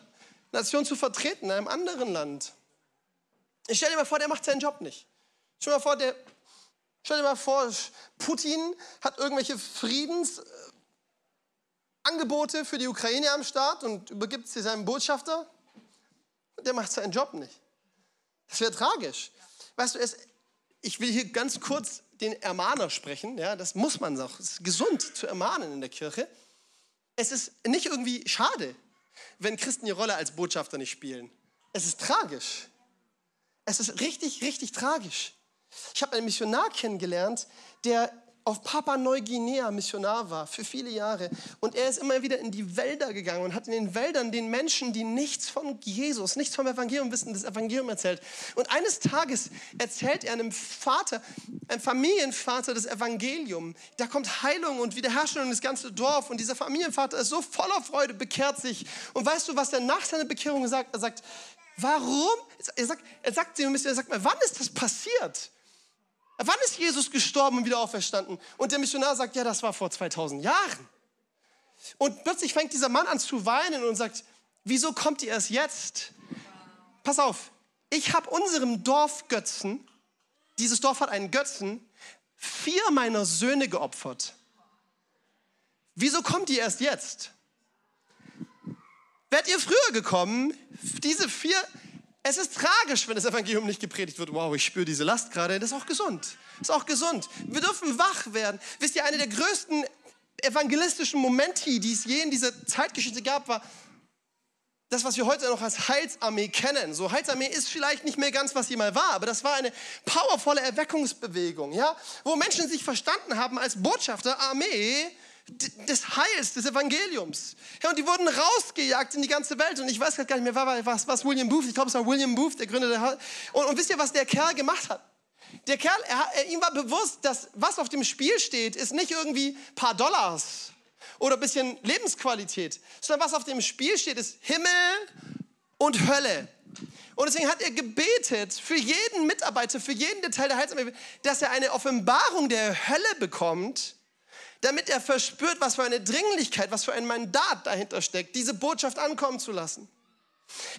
Nation zu vertreten in einem anderen Land. Ich stell dir mal vor, der macht seinen Job nicht. Stell dir mal vor, der, stell dir mal vor Putin hat irgendwelche Friedensangebote für die Ukraine am Start und übergibt sie seinem Botschafter. Und der macht seinen Job nicht. Das wäre tragisch. Weißt du, es, ich will hier ganz kurz den Ermahner sprechen. Ja, das muss man auch. Es ist gesund zu ermahnen in der Kirche. Es ist nicht irgendwie schade, wenn Christen ihre Rolle als Botschafter nicht spielen. Es ist tragisch. Es ist richtig, richtig tragisch. Ich habe einen Missionar kennengelernt, der auf Papua Neuguinea Missionar war für viele Jahre. Und er ist immer wieder in die Wälder gegangen und hat in den Wäldern den Menschen, die nichts von Jesus, nichts vom Evangelium wissen, das Evangelium erzählt. Und eines Tages erzählt er einem Vater, einem Familienvater das Evangelium. Da kommt Heilung und Wiederherstellung in das ganze Dorf. Und dieser Familienvater ist so voller Freude, bekehrt sich. Und weißt du, was er nach seiner Bekehrung sagt? Er sagt, warum? Er sagt, er sagt, er sagt mal, wann ist das passiert? Wann ist Jesus gestorben und wieder auferstanden? Und der Missionar sagt, ja, das war vor 2000 Jahren. Und plötzlich fängt dieser Mann an zu weinen und sagt, wieso kommt ihr erst jetzt? Pass auf, ich habe unserem Dorf Götzen, dieses Dorf hat einen Götzen, vier meiner Söhne geopfert. Wieso kommt ihr erst jetzt? Wärt ihr früher gekommen, diese vier, es ist tragisch, wenn das Evangelium nicht gepredigt wird. Wow, ich spüre diese Last gerade. Das ist auch gesund. Das ist auch gesund. Wir dürfen wach werden. Wisst ihr, einer der größten evangelistischen Momente, die es je in dieser Zeitgeschichte gab, war das, was wir heute noch als Heilsarmee kennen. So, Heilsarmee ist vielleicht nicht mehr ganz, was sie mal war, aber das war eine powervolle Erweckungsbewegung, ja, wo Menschen sich verstanden haben als Botschafter, Armee, des Heils, des Evangeliums. Ja, und die wurden rausgejagt in die ganze Welt. Und ich weiß gar nicht mehr, was, was William Booth, ich glaube, es war William Booth, der Gründer der und, und wisst ihr, was der Kerl gemacht hat? Der Kerl, er, er, ihm war bewusst, dass was auf dem Spiel steht, ist nicht irgendwie ein paar Dollars oder ein bisschen Lebensqualität, sondern was auf dem Spiel steht, ist Himmel und Hölle. Und deswegen hat er gebetet für jeden Mitarbeiter, für jeden Detail der Heilsarmee, dass er eine Offenbarung der Hölle bekommt, damit er verspürt, was für eine Dringlichkeit, was für ein Mandat dahinter steckt, diese Botschaft ankommen zu lassen.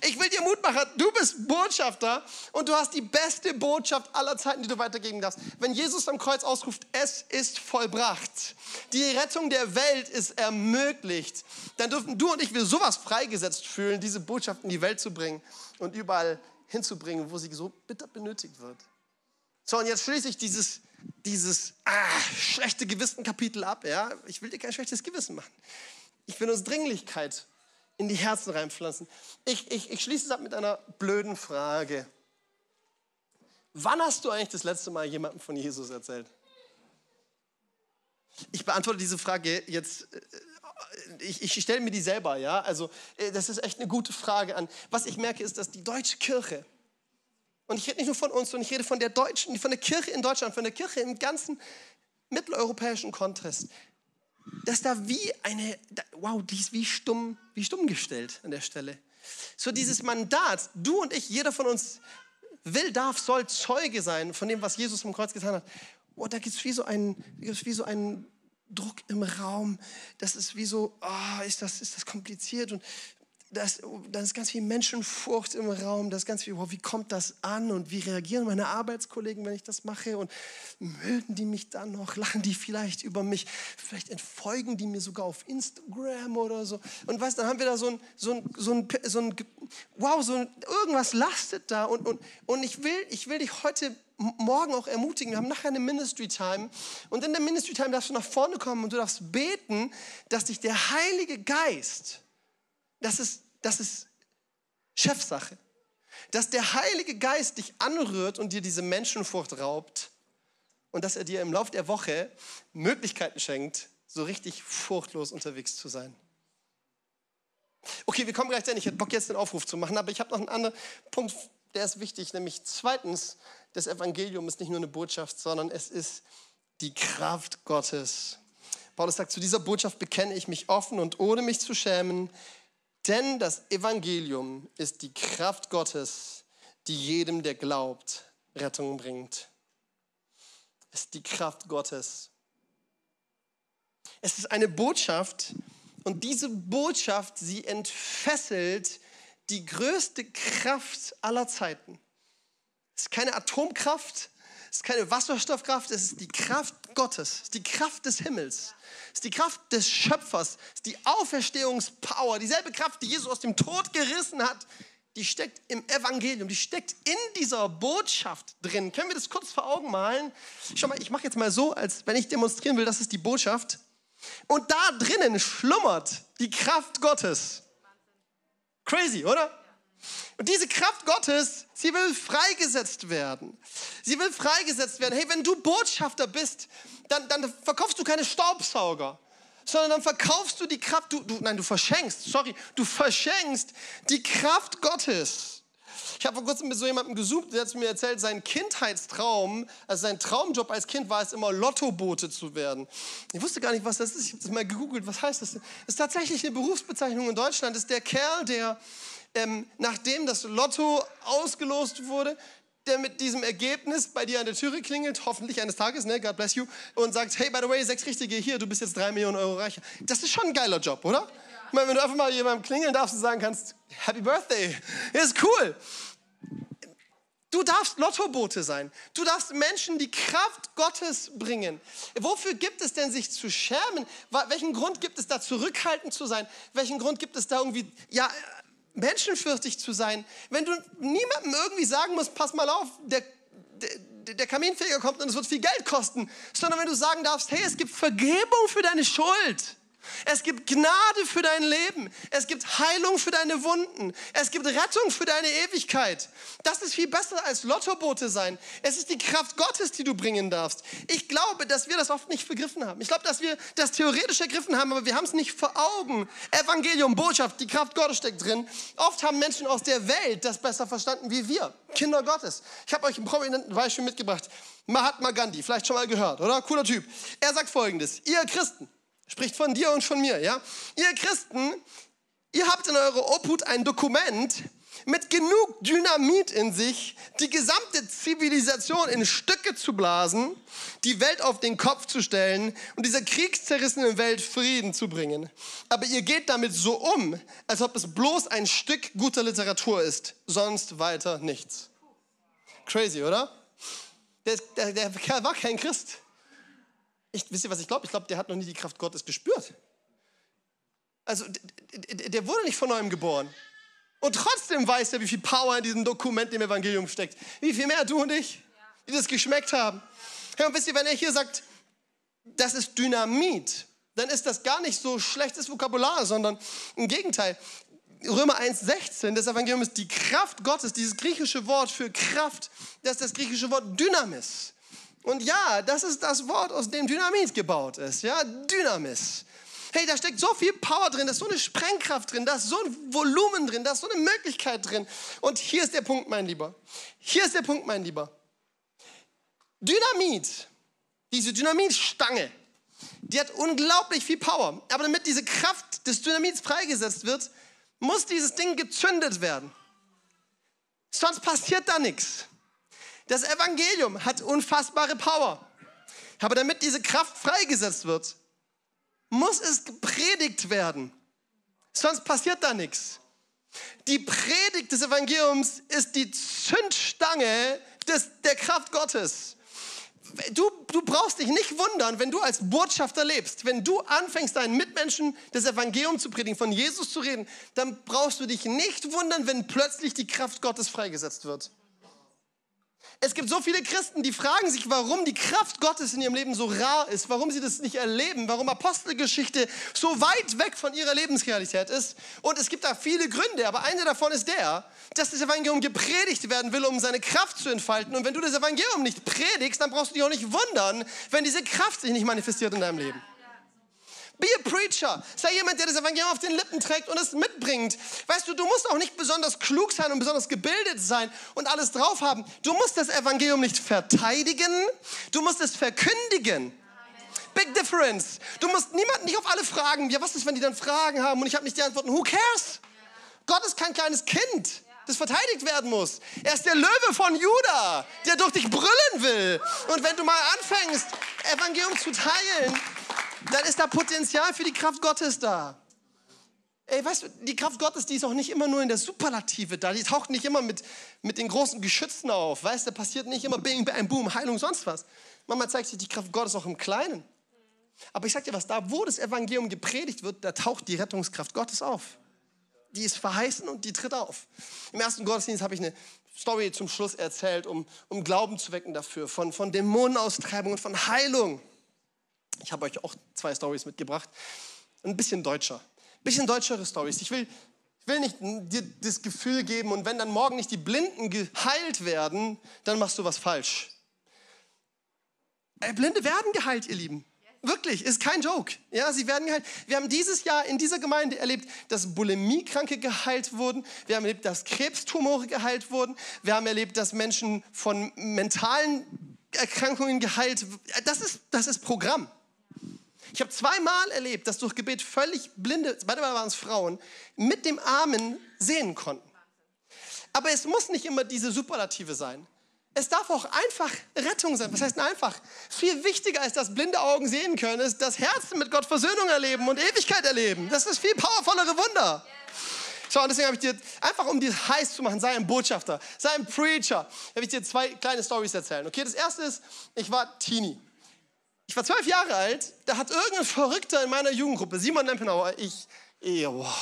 Ich will dir Mut machen, du bist Botschafter und du hast die beste Botschaft aller Zeiten, die du weitergeben darfst. Wenn Jesus am Kreuz ausruft, es ist vollbracht, die Rettung der Welt ist ermöglicht, dann dürfen du und ich wir sowas freigesetzt fühlen, diese Botschaft in die Welt zu bringen und überall hinzubringen, wo sie so bitter benötigt wird. So, und jetzt schließe ich dieses dieses ah, schlechte Gewissen-Kapitel ab. Ja? Ich will dir kein schlechtes Gewissen machen. Ich will uns Dringlichkeit in die Herzen reinpflanzen. Ich, ich, ich schließe es ab mit einer blöden Frage. Wann hast du eigentlich das letzte Mal jemandem von Jesus erzählt? Ich beantworte diese Frage jetzt, äh, ich, ich stelle mir die selber, ja. Also, äh, das ist echt eine gute Frage an. Was ich merke, ist, dass die deutsche Kirche und ich rede nicht nur von uns, sondern ich rede von der deutschen, von der Kirche in Deutschland, von der Kirche im ganzen mitteleuropäischen Kontext. Dass da wie eine, wow, die ist wie stumm, wie stumm gestellt an der Stelle. So dieses Mandat, du und ich, jeder von uns will, darf, soll Zeuge sein von dem, was Jesus am Kreuz getan hat. Oh, da gibt es wie so einen, wie so einen Druck im Raum. Das ist wie so, oh, ist, das, ist das kompliziert und da ist, da ist ganz viel Menschenfurcht im Raum, da ist ganz viel, wow, wie kommt das an und wie reagieren meine Arbeitskollegen, wenn ich das mache und mögen die mich dann noch, lachen die vielleicht über mich, vielleicht entfolgen die mir sogar auf Instagram oder so. Und weißt, dann haben wir da so ein, so ein, so ein, so ein wow, so ein, irgendwas lastet da und, und, und ich, will, ich will dich heute morgen auch ermutigen. Wir haben nachher eine Ministry Time und in der Ministry Time darfst du nach vorne kommen und du darfst beten, dass dich der Heilige Geist das ist, das ist Chefsache. Dass der Heilige Geist dich anrührt und dir diese Menschenfurcht raubt und dass er dir im Laufe der Woche Möglichkeiten schenkt, so richtig furchtlos unterwegs zu sein. Okay, wir kommen gleich dahin. Ich hätte Bock, jetzt den Aufruf zu machen, aber ich habe noch einen anderen Punkt, der ist wichtig, nämlich zweitens, das Evangelium ist nicht nur eine Botschaft, sondern es ist die Kraft Gottes. Paulus sagt, zu dieser Botschaft bekenne ich mich offen und ohne mich zu schämen, denn das Evangelium ist die Kraft Gottes, die jedem, der glaubt, Rettung bringt. Es ist die Kraft Gottes. Es ist eine Botschaft und diese Botschaft, sie entfesselt die größte Kraft aller Zeiten. Es ist keine Atomkraft, es ist keine Wasserstoffkraft, es ist die Kraft Gottes, es ist die Kraft des Himmels, es ist die Kraft des Schöpfers, es ist die Auferstehungspower, dieselbe Kraft, die Jesus aus dem Tod gerissen hat, die steckt im Evangelium, die steckt in dieser Botschaft drin. Können wir das kurz vor Augen malen? Schau mal, ich mache jetzt mal so, als wenn ich demonstrieren will, das ist die Botschaft. Und da drinnen schlummert die Kraft Gottes. Crazy, oder? Und diese Kraft Gottes, sie will freigesetzt werden. Sie will freigesetzt werden. Hey, wenn du Botschafter bist, dann, dann verkaufst du keine Staubsauger, sondern dann verkaufst du die Kraft, du, du, nein, du verschenkst, sorry, du verschenkst die Kraft Gottes. Ich habe vor kurzem mit so jemandem gesucht, der hat mir erzählt, sein Kindheitstraum, also sein Traumjob als Kind war es immer, Lottobote zu werden. Ich wusste gar nicht, was das ist. Ich habe das mal gegoogelt. Was heißt das? Das ist tatsächlich eine Berufsbezeichnung in Deutschland. Das ist der Kerl, der, ähm, nachdem das Lotto ausgelost wurde, der mit diesem Ergebnis bei dir an der Türe klingelt, hoffentlich eines Tages, ne, God bless you, und sagt, hey, by the way, sechs Richtige hier, du bist jetzt drei Millionen Euro reicher. Das ist schon ein geiler Job, oder? Meine, wenn du einfach mal jemandem klingeln darfst und sagen kannst, Happy Birthday, ist cool. Du darfst Lottobote sein. Du darfst Menschen die Kraft Gottes bringen. Wofür gibt es denn sich zu schämen? Welchen Grund gibt es da zurückhaltend zu sein? Welchen Grund gibt es da irgendwie, ja, menschenfürchtig zu sein? Wenn du niemandem irgendwie sagen musst, pass mal auf, der, der, der Kaminfeger kommt und es wird viel Geld kosten, sondern wenn du sagen darfst, hey, es gibt Vergebung für deine Schuld. Es gibt Gnade für dein Leben. Es gibt Heilung für deine Wunden. Es gibt Rettung für deine Ewigkeit. Das ist viel besser als Lottobote sein. Es ist die Kraft Gottes, die du bringen darfst. Ich glaube, dass wir das oft nicht begriffen haben. Ich glaube, dass wir das theoretisch ergriffen haben, aber wir haben es nicht vor Augen. Evangelium, Botschaft, die Kraft Gottes steckt drin. Oft haben Menschen aus der Welt das besser verstanden wie wir, Kinder Gottes. Ich habe euch ein prominenten Beispiel mitgebracht. Mahatma Gandhi, vielleicht schon mal gehört, oder? Cooler Typ. Er sagt folgendes: Ihr Christen, Spricht von dir und von mir, ja? Ihr Christen, ihr habt in eurer Obhut ein Dokument mit genug Dynamit in sich, die gesamte Zivilisation in Stücke zu blasen, die Welt auf den Kopf zu stellen und dieser kriegszerrissenen Welt Frieden zu bringen. Aber ihr geht damit so um, als ob es bloß ein Stück guter Literatur ist, sonst weiter nichts. Crazy, oder? Der, der, der Kerl war kein Christ. Ich, wisst ihr, was ich glaube? Ich glaube, der hat noch nie die Kraft Gottes gespürt. Also, der wurde nicht von neuem geboren. Und trotzdem weiß er, wie viel Power in diesem Dokument im Evangelium steckt. Wie viel mehr du und ich, die das geschmeckt haben. Hey, und wisst ihr, wenn er hier sagt, das ist Dynamit, dann ist das gar nicht so schlechtes Vokabular, sondern im Gegenteil. Römer 1,16, das Evangelium ist die Kraft Gottes, dieses griechische Wort für Kraft, das ist das griechische Wort Dynamis. Und ja, das ist das Wort, aus dem Dynamit gebaut ist. Ja, Dynamis. Hey, da steckt so viel Power drin, da ist so eine Sprengkraft drin, da ist so ein Volumen drin, da ist so eine Möglichkeit drin. Und hier ist der Punkt, mein Lieber. Hier ist der Punkt, mein Lieber. Dynamit, diese Dynamitstange, die hat unglaublich viel Power. Aber damit diese Kraft des Dynamits freigesetzt wird, muss dieses Ding gezündet werden. Sonst passiert da nichts. Das Evangelium hat unfassbare Power. Aber damit diese Kraft freigesetzt wird, muss es gepredigt werden. Sonst passiert da nichts. Die Predigt des Evangeliums ist die Zündstange des, der Kraft Gottes. Du, du brauchst dich nicht wundern, wenn du als Botschafter lebst. Wenn du anfängst, deinen Mitmenschen das Evangelium zu predigen, von Jesus zu reden, dann brauchst du dich nicht wundern, wenn plötzlich die Kraft Gottes freigesetzt wird. Es gibt so viele Christen, die fragen sich, warum die Kraft Gottes in ihrem Leben so rar ist, warum sie das nicht erleben, warum Apostelgeschichte so weit weg von ihrer Lebensrealität ist. Und es gibt da viele Gründe, aber einer davon ist der, dass das Evangelium gepredigt werden will, um seine Kraft zu entfalten. Und wenn du das Evangelium nicht predigst, dann brauchst du dich auch nicht wundern, wenn diese Kraft sich nicht manifestiert in deinem Leben. Be a preacher. Sei jemand, der das Evangelium auf den Lippen trägt und es mitbringt. Weißt du, du musst auch nicht besonders klug sein und besonders gebildet sein und alles drauf haben. Du musst das Evangelium nicht verteidigen, du musst es verkündigen. Big difference. Du musst niemanden nicht auf alle Fragen. Ja, was ist, wenn die dann Fragen haben und ich habe nicht die Antworten? Who cares? Gott ist kein kleines Kind, das verteidigt werden muss. Er ist der Löwe von Juda, der durch dich brüllen will. Und wenn du mal anfängst, Evangelium zu teilen, dann ist da Potenzial für die Kraft Gottes da. Ey, weißt du, die Kraft Gottes, die ist auch nicht immer nur in der Superlative da. Die taucht nicht immer mit, mit den großen Geschützen auf. Weißt du, da passiert nicht immer Bing, Bang, Boom, Heilung, sonst was. Manchmal zeigt sich die Kraft Gottes auch im Kleinen. Aber ich sag dir was, da wo das Evangelium gepredigt wird, da taucht die Rettungskraft Gottes auf. Die ist verheißen und die tritt auf. Im ersten Gottesdienst habe ich eine Story zum Schluss erzählt, um, um Glauben zu wecken dafür, von, von Dämonenaustreibung und von Heilung. Ich habe euch auch zwei Stories mitgebracht. Ein bisschen deutscher. Ein bisschen deutschere Stories. Ich will Ich will nicht dir das Gefühl geben und wenn dann morgen nicht die Blinden geheilt werden, dann machst du was falsch. Äh, Blinde werden geheilt, ihr Lieben. Wirklich, ist kein Joke. Ja, sie werden geheilt. Wir haben dieses Jahr in dieser Gemeinde erlebt, dass Bulimiekranke geheilt wurden. Wir haben erlebt, dass Krebstumore geheilt wurden. Wir haben erlebt, dass Menschen von mentalen Erkrankungen geheilt. Das ist, das ist Programm. Ich habe zweimal erlebt, dass durch Gebet völlig blinde, beide Mal waren es Frauen, mit dem Armen sehen konnten. Aber es muss nicht immer diese Superlative sein. Es darf auch einfach Rettung sein. Was heißt einfach? Viel wichtiger als dass blinde Augen sehen können, ist, dass Herzen mit Gott Versöhnung erleben und Ewigkeit erleben. Das ist viel powervollere Wunder. Schau, und deswegen habe ich dir, einfach um dir heiß zu machen, sei ein Botschafter, sei ein Preacher, habe ich dir zwei kleine Stories erzählen. Okay, das erste ist, ich war Teenie. Ich war zwölf Jahre alt, da hat irgendein Verrückter in meiner Jugendgruppe, Simon Lempenauer, ich, ey, boah,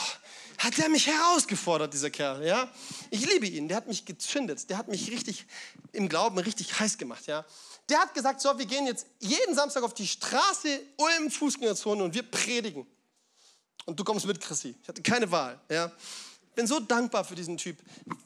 hat der mich herausgefordert, dieser Kerl, ja. Ich liebe ihn, der hat mich gezündet, der hat mich richtig im Glauben richtig heiß gemacht, ja. Der hat gesagt, so, wir gehen jetzt jeden Samstag auf die Straße Ulm Fußgängerzone und wir predigen. Und du kommst mit, Chrissy. Ich hatte keine Wahl, ja. Bin so dankbar für diesen Typ.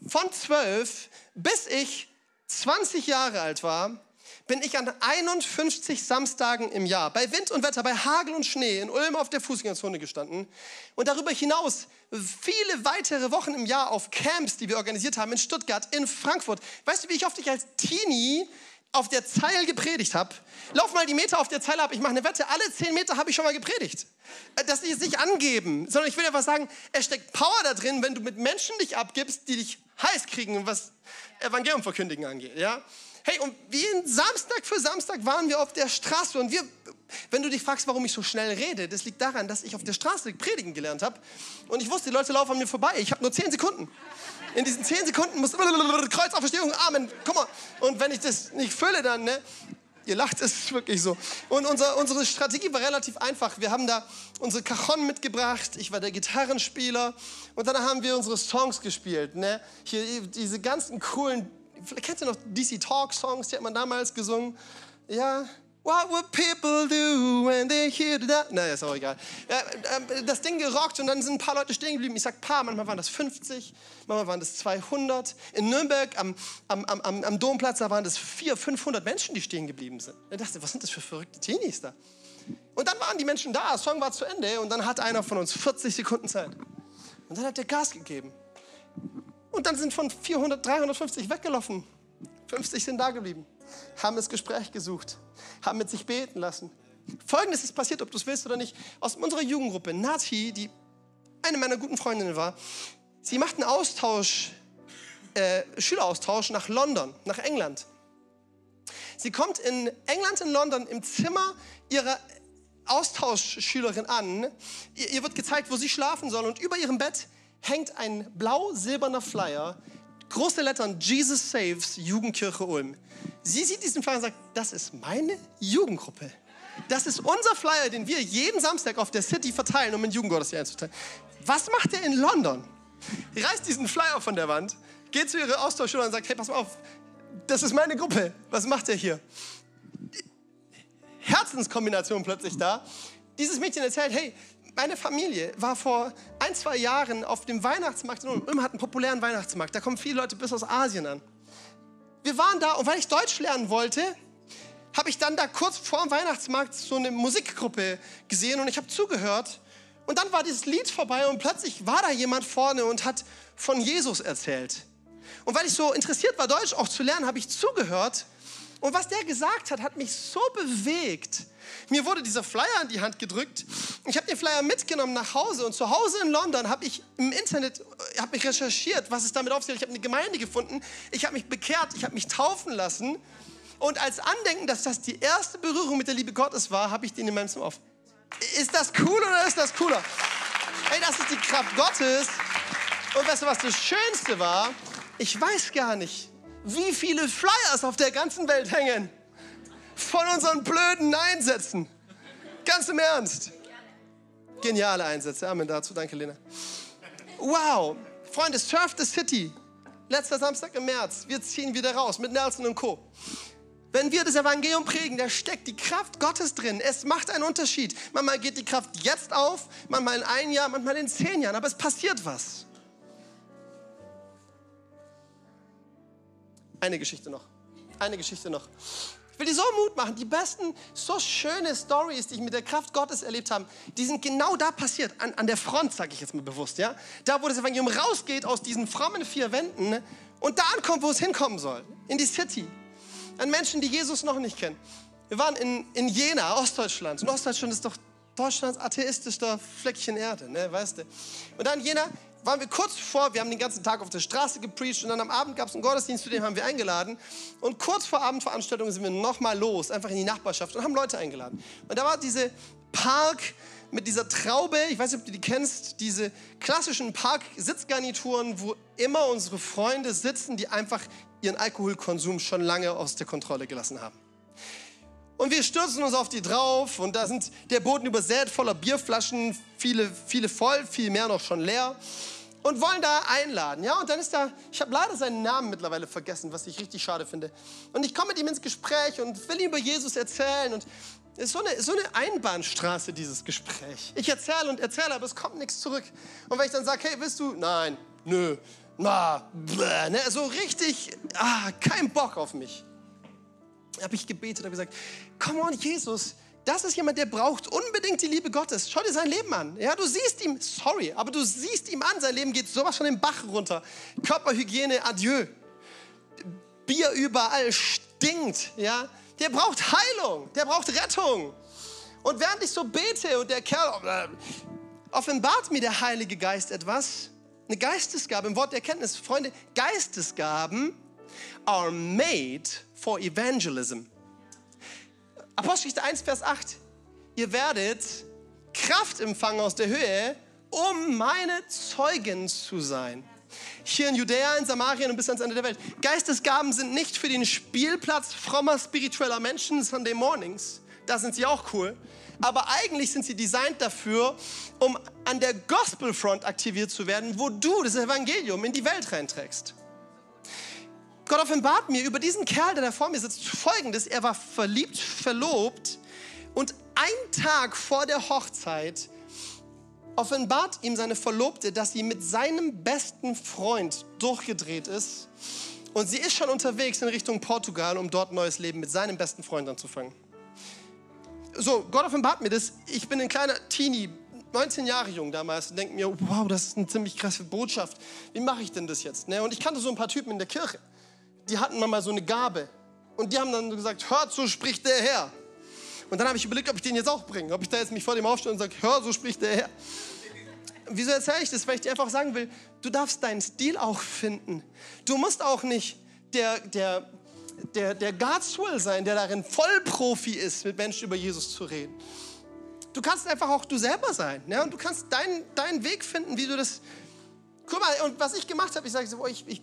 Von zwölf bis ich 20 Jahre alt war, bin ich an 51 Samstagen im Jahr bei Wind und Wetter, bei Hagel und Schnee in Ulm auf der Fußgängerzone gestanden und darüber hinaus viele weitere Wochen im Jahr auf Camps, die wir organisiert haben in Stuttgart, in Frankfurt. Weißt du, wie ich oft ich als Teenie auf der Zeil gepredigt habe. Lauf mal die Meter auf der Zeile ab. Ich mache eine Wette, alle zehn Meter habe ich schon mal gepredigt. Äh, das ist nicht angeben, sondern ich will einfach sagen, es steckt Power da drin, wenn du mit Menschen dich abgibst, die dich heiß kriegen, was Evangelium verkündigen angeht. Ja? Hey, und wie Samstag für Samstag waren wir auf der Straße und wir, wenn du dich fragst, warum ich so schnell rede, das liegt daran, dass ich auf der Straße predigen gelernt habe und ich wusste, die Leute laufen an mir vorbei. Ich habe nur zehn Sekunden. In diesen zehn Sekunden muss Kreuz auf Verstehung, Amen, komm mal. Und wenn ich das nicht fülle, dann, ne, Ihr lacht, es ist wirklich so. Und unser, unsere Strategie war relativ einfach. Wir haben da unsere Cajon mitgebracht, ich war der Gitarrenspieler und dann haben wir unsere Songs gespielt. Ne? Hier diese ganzen coolen vielleicht kennst du noch DC Talk Songs, die hat man damals gesungen. Ja, What would people do when they hear that? Naja, ist auch egal. Ähm, das Ding gerockt und dann sind ein paar Leute stehen geblieben. Ich sag paar, manchmal waren das 50, manchmal waren das 200. In Nürnberg am, am, am, am Domplatz, da waren das 400, 500 Menschen, die stehen geblieben sind. Ich dachte, was sind das für verrückte Teenies da? Und dann waren die Menschen da, das Song war zu Ende und dann hat einer von uns 40 Sekunden Zeit. Und dann hat der Gas gegeben. Und dann sind von 400, 350 weggelaufen. 50 sind da geblieben, haben das Gespräch gesucht, haben mit sich beten lassen. Folgendes ist passiert, ob du es willst oder nicht. Aus unserer Jugendgruppe, Nati, die eine meiner guten Freundinnen war, sie macht einen Austausch, äh, Schüleraustausch nach London, nach England. Sie kommt in England, in London, im Zimmer ihrer Austauschschülerin an. Ihr, ihr wird gezeigt, wo sie schlafen soll und über ihrem Bett hängt ein blau-silberner Flyer, große Lettern, Jesus Saves, Jugendkirche Ulm. Sie sieht diesen Flyer und sagt, das ist meine Jugendgruppe. Das ist unser Flyer, den wir jeden Samstag auf der City verteilen, um in Jugendgottesdienst einzuteilen. Was macht er in London? Reißt diesen Flyer von der Wand, geht zu ihrer Austauschschüler und sagt, hey, pass mal auf, das ist meine Gruppe. Was macht er hier? Herzenskombination plötzlich da. Dieses Mädchen erzählt, hey, meine Familie war vor ein, zwei Jahren auf dem Weihnachtsmarkt in Ulm. Ulm hat einen populären Weihnachtsmarkt. Da kommen viele Leute bis aus Asien an. Wir waren da und weil ich Deutsch lernen wollte, habe ich dann da kurz vor dem Weihnachtsmarkt so eine Musikgruppe gesehen und ich habe zugehört. Und dann war dieses Lied vorbei und plötzlich war da jemand vorne und hat von Jesus erzählt. Und weil ich so interessiert war, Deutsch auch zu lernen, habe ich zugehört. Und was der gesagt hat, hat mich so bewegt mir wurde dieser Flyer in die Hand gedrückt. Ich habe den Flyer mitgenommen nach Hause und zu Hause in London habe ich im Internet äh, habe mich recherchiert, was es damit auf sich hat. Ich habe eine Gemeinde gefunden. Ich habe mich bekehrt, ich habe mich taufen lassen. Und als Andenken, dass das die erste Berührung mit der Liebe Gottes war, habe ich den in meinem Zimmer auf. Ist das cool oder ist das cooler? Ey, das ist die Kraft Gottes. Und weißt du, was das Schönste war? Ich weiß gar nicht, wie viele Flyers auf der ganzen Welt hängen von unseren blöden Einsätzen. Ganz im Ernst. Geniale Einsätze. Amen dazu. Danke, Lena. Wow. Freunde, Surf the City. Letzter Samstag im März. Wir ziehen wieder raus mit Nelson und Co. Wenn wir das Evangelium prägen, da steckt die Kraft Gottes drin. Es macht einen Unterschied. Manchmal geht die Kraft jetzt auf, manchmal in einem Jahr, manchmal in zehn Jahren, aber es passiert was. Eine Geschichte noch. Eine Geschichte noch. Ich will dir so Mut machen. Die besten, so schöne Stories, die ich mit der Kraft Gottes erlebt habe, die sind genau da passiert, an, an der Front, sage ich jetzt mal bewusst. Ja? Da, wo das Evangelium rausgeht aus diesen frommen vier Wänden und da ankommt, wo es hinkommen soll. In die City. An Menschen, die Jesus noch nicht kennen. Wir waren in, in Jena, Ostdeutschland. Und Ostdeutschland ist doch Deutschlands atheistischster Fleckchen Erde, ne, weißt du. Und dann Jena waren wir kurz vor, wir haben den ganzen Tag auf der Straße gepreacht und dann am Abend gab es einen Gottesdienst, zu dem haben wir eingeladen. Und kurz vor Abendveranstaltung sind wir nochmal los, einfach in die Nachbarschaft und haben Leute eingeladen. Und da war diese Park mit dieser Traube, ich weiß nicht, ob du die kennst, diese klassischen Park-Sitzgarnituren, wo immer unsere Freunde sitzen, die einfach ihren Alkoholkonsum schon lange aus der Kontrolle gelassen haben. Und wir stürzen uns auf die drauf und da sind der Boden übersät voller Bierflaschen, viele, viele voll, viel mehr noch schon leer und wollen da einladen. Ja, und dann ist da, ich habe leider seinen Namen mittlerweile vergessen, was ich richtig schade finde. Und ich komme mit ihm ins Gespräch und will ihm über Jesus erzählen und es ist so eine, so eine Einbahnstraße, dieses Gespräch. Ich erzähle und erzähle, aber es kommt nichts zurück. Und wenn ich dann sage, hey, willst du? Nein, nö, na, bläh, ne? so richtig, ah, kein Bock auf mich habe ich gebetet, habe gesagt, come on, Jesus, das ist jemand, der braucht unbedingt die Liebe Gottes. Schau dir sein Leben an. Ja, du siehst ihm, sorry, aber du siehst ihm an, sein Leben geht sowas von den Bach runter. Körperhygiene, adieu. Bier überall stinkt, ja. Der braucht Heilung, der braucht Rettung. Und während ich so bete und der Kerl äh, offenbart mir der Heilige Geist etwas, eine Geistesgabe im Wort der Erkenntnis. Freunde, Geistesgaben are made for evangelism. Apostelgeschichte 1, Vers 8. Ihr werdet Kraft empfangen aus der Höhe, um meine Zeugen zu sein. Hier in Judäa, in Samarien und bis ans Ende der Welt. Geistesgaben sind nicht für den Spielplatz frommer spiritueller Menschen Sunday Mornings. Da sind sie auch cool. Aber eigentlich sind sie designt dafür, um an der Gospel Front aktiviert zu werden, wo du das Evangelium in die Welt reinträgst. Gott offenbart mir über diesen Kerl, der da vor mir sitzt, folgendes. Er war verliebt, verlobt und ein Tag vor der Hochzeit offenbart ihm seine Verlobte, dass sie mit seinem besten Freund durchgedreht ist und sie ist schon unterwegs in Richtung Portugal, um dort neues Leben mit seinem besten Freund anzufangen. So, Gott offenbart mir das. Ich bin ein kleiner Teenie, 19 Jahre jung damals und denke mir, wow, das ist eine ziemlich krasse Botschaft. Wie mache ich denn das jetzt? Ne? Und ich kannte so ein paar Typen in der Kirche die hatten mal so eine Gabe. Und die haben dann gesagt, hört, so spricht der Herr. Und dann habe ich überlegt, ob ich den jetzt auch bringe. Ob ich da jetzt mich vor dem aufstelle und sage, hör, so spricht der Herr. Wieso erzähle ich das? Weil ich dir einfach sagen will, du darfst deinen Stil auch finden. Du musst auch nicht der, der, der, der God's Will sein, der darin Vollprofi ist, mit Menschen über Jesus zu reden. Du kannst einfach auch du selber sein. Ja? Und du kannst deinen, deinen Weg finden, wie du das... Guck mal, und was ich gemacht habe, ich sage so, ich, ich,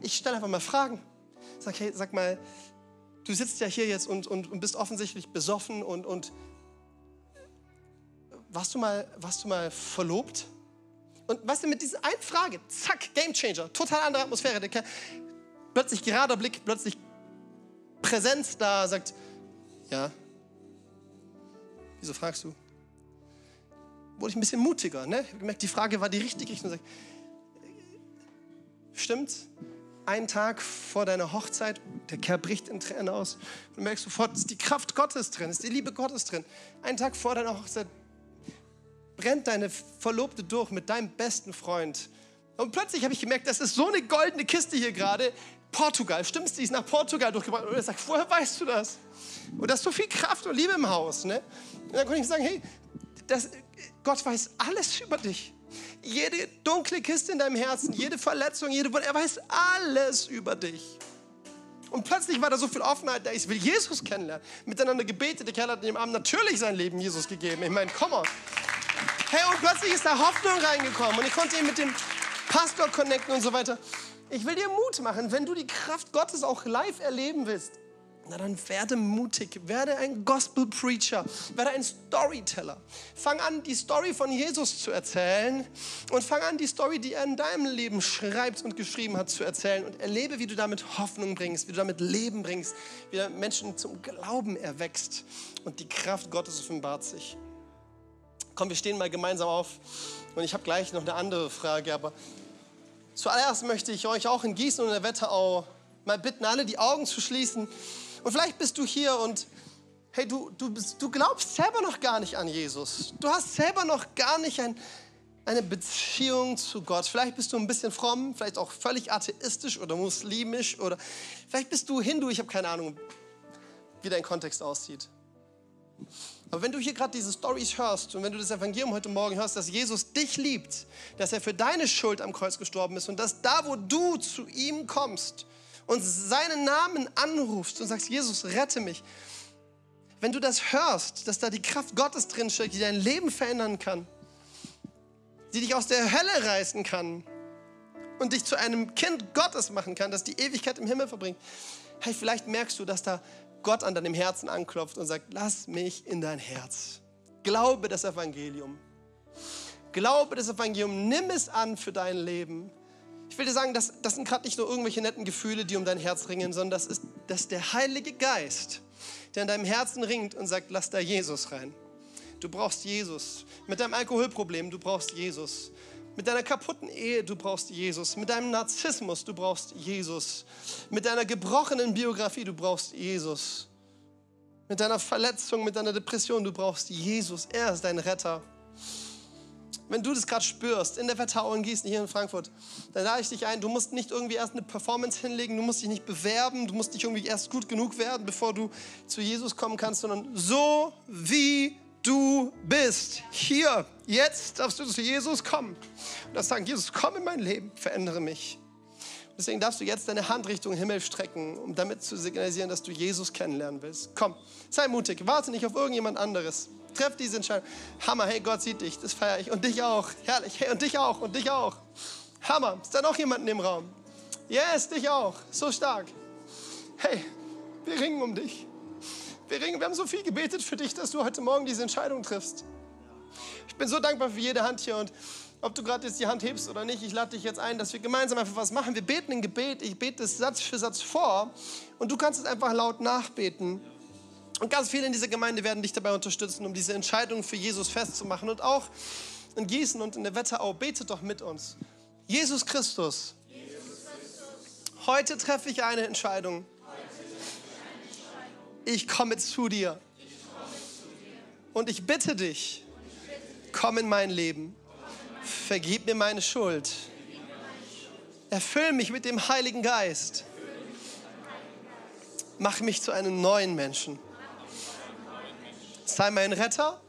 ich stelle einfach mal Fragen. Sag, hey, sag mal, du sitzt ja hier jetzt und, und, und bist offensichtlich besoffen und, und warst, du mal, warst du mal verlobt? Und weißt du, mit dieser einen Frage, zack, Game Changer, total andere Atmosphäre. Kerl, plötzlich gerader Blick, plötzlich Präsenz da, sagt, ja. Wieso fragst du? Wurde ich ein bisschen mutiger, ne? Ich habe gemerkt, die Frage war die richtige. Ich sage, stimmt's? Einen Tag vor deiner Hochzeit, der Kerl bricht in Tränen aus. Du merkst sofort, ist die Kraft Gottes drin, ist die Liebe Gottes drin. Einen Tag vor deiner Hochzeit brennt deine Verlobte durch mit deinem besten Freund. Und plötzlich habe ich gemerkt, das ist so eine goldene Kiste hier gerade. Portugal, stimmt's? Die ist nach Portugal durchgebracht. Und er sagt, woher weißt du das? Und da ist so viel Kraft und Liebe im Haus. Ne? Und dann konnte ich sagen, hey, das, Gott weiß alles über dich. Jede dunkle Kiste in deinem Herzen, jede Verletzung, jede Wunde, er weiß alles über dich. Und plötzlich war da so viel Offenheit da. Ich will Jesus kennenlernen. Miteinander gebetet. Der Kerl hat dem Abend natürlich sein Leben Jesus gegeben. Ich meine, komm on. Hey, und plötzlich ist da Hoffnung reingekommen. Und ich konnte ihn mit dem Pastor connecten und so weiter. Ich will dir Mut machen, wenn du die Kraft Gottes auch live erleben willst. Na dann werde mutig, werde ein Gospel Preacher, werde ein Storyteller. Fang an, die Story von Jesus zu erzählen und fang an, die Story, die er in deinem Leben schreibt und geschrieben hat, zu erzählen und erlebe, wie du damit Hoffnung bringst, wie du damit Leben bringst, wie du Menschen zum Glauben erwächst und die Kraft Gottes offenbart sich. Komm, wir stehen mal gemeinsam auf und ich habe gleich noch eine andere Frage, aber zuallererst möchte ich euch auch in Gießen und in der Wetterau mal bitten, alle die Augen zu schließen. Und vielleicht bist du hier und hey, du, du, bist, du glaubst selber noch gar nicht an Jesus. Du hast selber noch gar nicht ein, eine Beziehung zu Gott. Vielleicht bist du ein bisschen fromm, vielleicht auch völlig atheistisch oder muslimisch oder vielleicht bist du Hindu, ich habe keine Ahnung, wie dein Kontext aussieht. Aber wenn du hier gerade diese Stories hörst und wenn du das Evangelium heute Morgen hörst, dass Jesus dich liebt, dass er für deine Schuld am Kreuz gestorben ist und dass da, wo du zu ihm kommst und seinen Namen anrufst und sagst, Jesus, rette mich, wenn du das hörst, dass da die Kraft Gottes drinsteckt, die dein Leben verändern kann, die dich aus der Hölle reißen kann und dich zu einem Kind Gottes machen kann, das die Ewigkeit im Himmel verbringt, hey, vielleicht merkst du, dass da Gott an deinem Herzen anklopft und sagt, lass mich in dein Herz. Glaube das Evangelium. Glaube das Evangelium, nimm es an für dein Leben. Ich will dir sagen, das, das sind gerade nicht nur irgendwelche netten Gefühle, die um dein Herz ringen, sondern das ist, das ist der Heilige Geist, der in deinem Herzen ringt und sagt, lass da Jesus rein. Du brauchst Jesus. Mit deinem Alkoholproblem, du brauchst Jesus. Mit deiner kaputten Ehe, du brauchst Jesus. Mit deinem Narzissmus, du brauchst Jesus. Mit deiner gebrochenen Biografie, du brauchst Jesus. Mit deiner Verletzung, mit deiner Depression, du brauchst Jesus. Er ist dein Retter. Wenn du das gerade spürst, in der Wettau in Gießen, hier in Frankfurt, dann lade ich dich ein, du musst nicht irgendwie erst eine Performance hinlegen, du musst dich nicht bewerben, du musst nicht irgendwie erst gut genug werden, bevor du zu Jesus kommen kannst, sondern so wie du bist. Hier, jetzt darfst du zu Jesus kommen. Und darfst sagen, Jesus, komm in mein Leben, verändere mich. Deswegen darfst du jetzt deine Hand Richtung Himmel strecken, um damit zu signalisieren, dass du Jesus kennenlernen willst. Komm, sei mutig, warte nicht auf irgendjemand anderes. Treff diese Entscheidung. Hammer, hey, Gott sieht dich, das feiere ich. Und dich auch. Herrlich, hey, und dich auch, und dich auch. Hammer, ist da noch jemand im Raum? Yes, dich auch. So stark. Hey, wir ringen um dich. Wir, ringen, wir haben so viel gebetet für dich, dass du heute Morgen diese Entscheidung triffst. Ich bin so dankbar für jede Hand hier und ob du gerade jetzt die Hand hebst oder nicht, ich lade dich jetzt ein, dass wir gemeinsam einfach was machen. Wir beten ein Gebet, ich bete es Satz für Satz vor und du kannst es einfach laut nachbeten. Und ganz viele in dieser Gemeinde werden dich dabei unterstützen, um diese Entscheidung für Jesus festzumachen. Und auch in Gießen und in der Wetterau, betet doch mit uns. Jesus Christus, heute treffe ich eine Entscheidung ich komme zu dir. Und ich bitte dich, komm in mein Leben. Vergib mir meine Schuld. Erfüll mich mit dem Heiligen Geist. Mach mich zu einem neuen Menschen. Sei mein Retter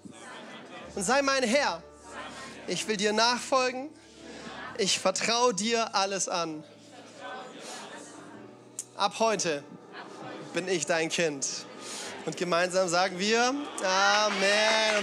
und sei mein Herr. Ich will dir nachfolgen. Ich vertraue dir alles an. Ab heute bin ich dein Kind. Und gemeinsam sagen wir Amen.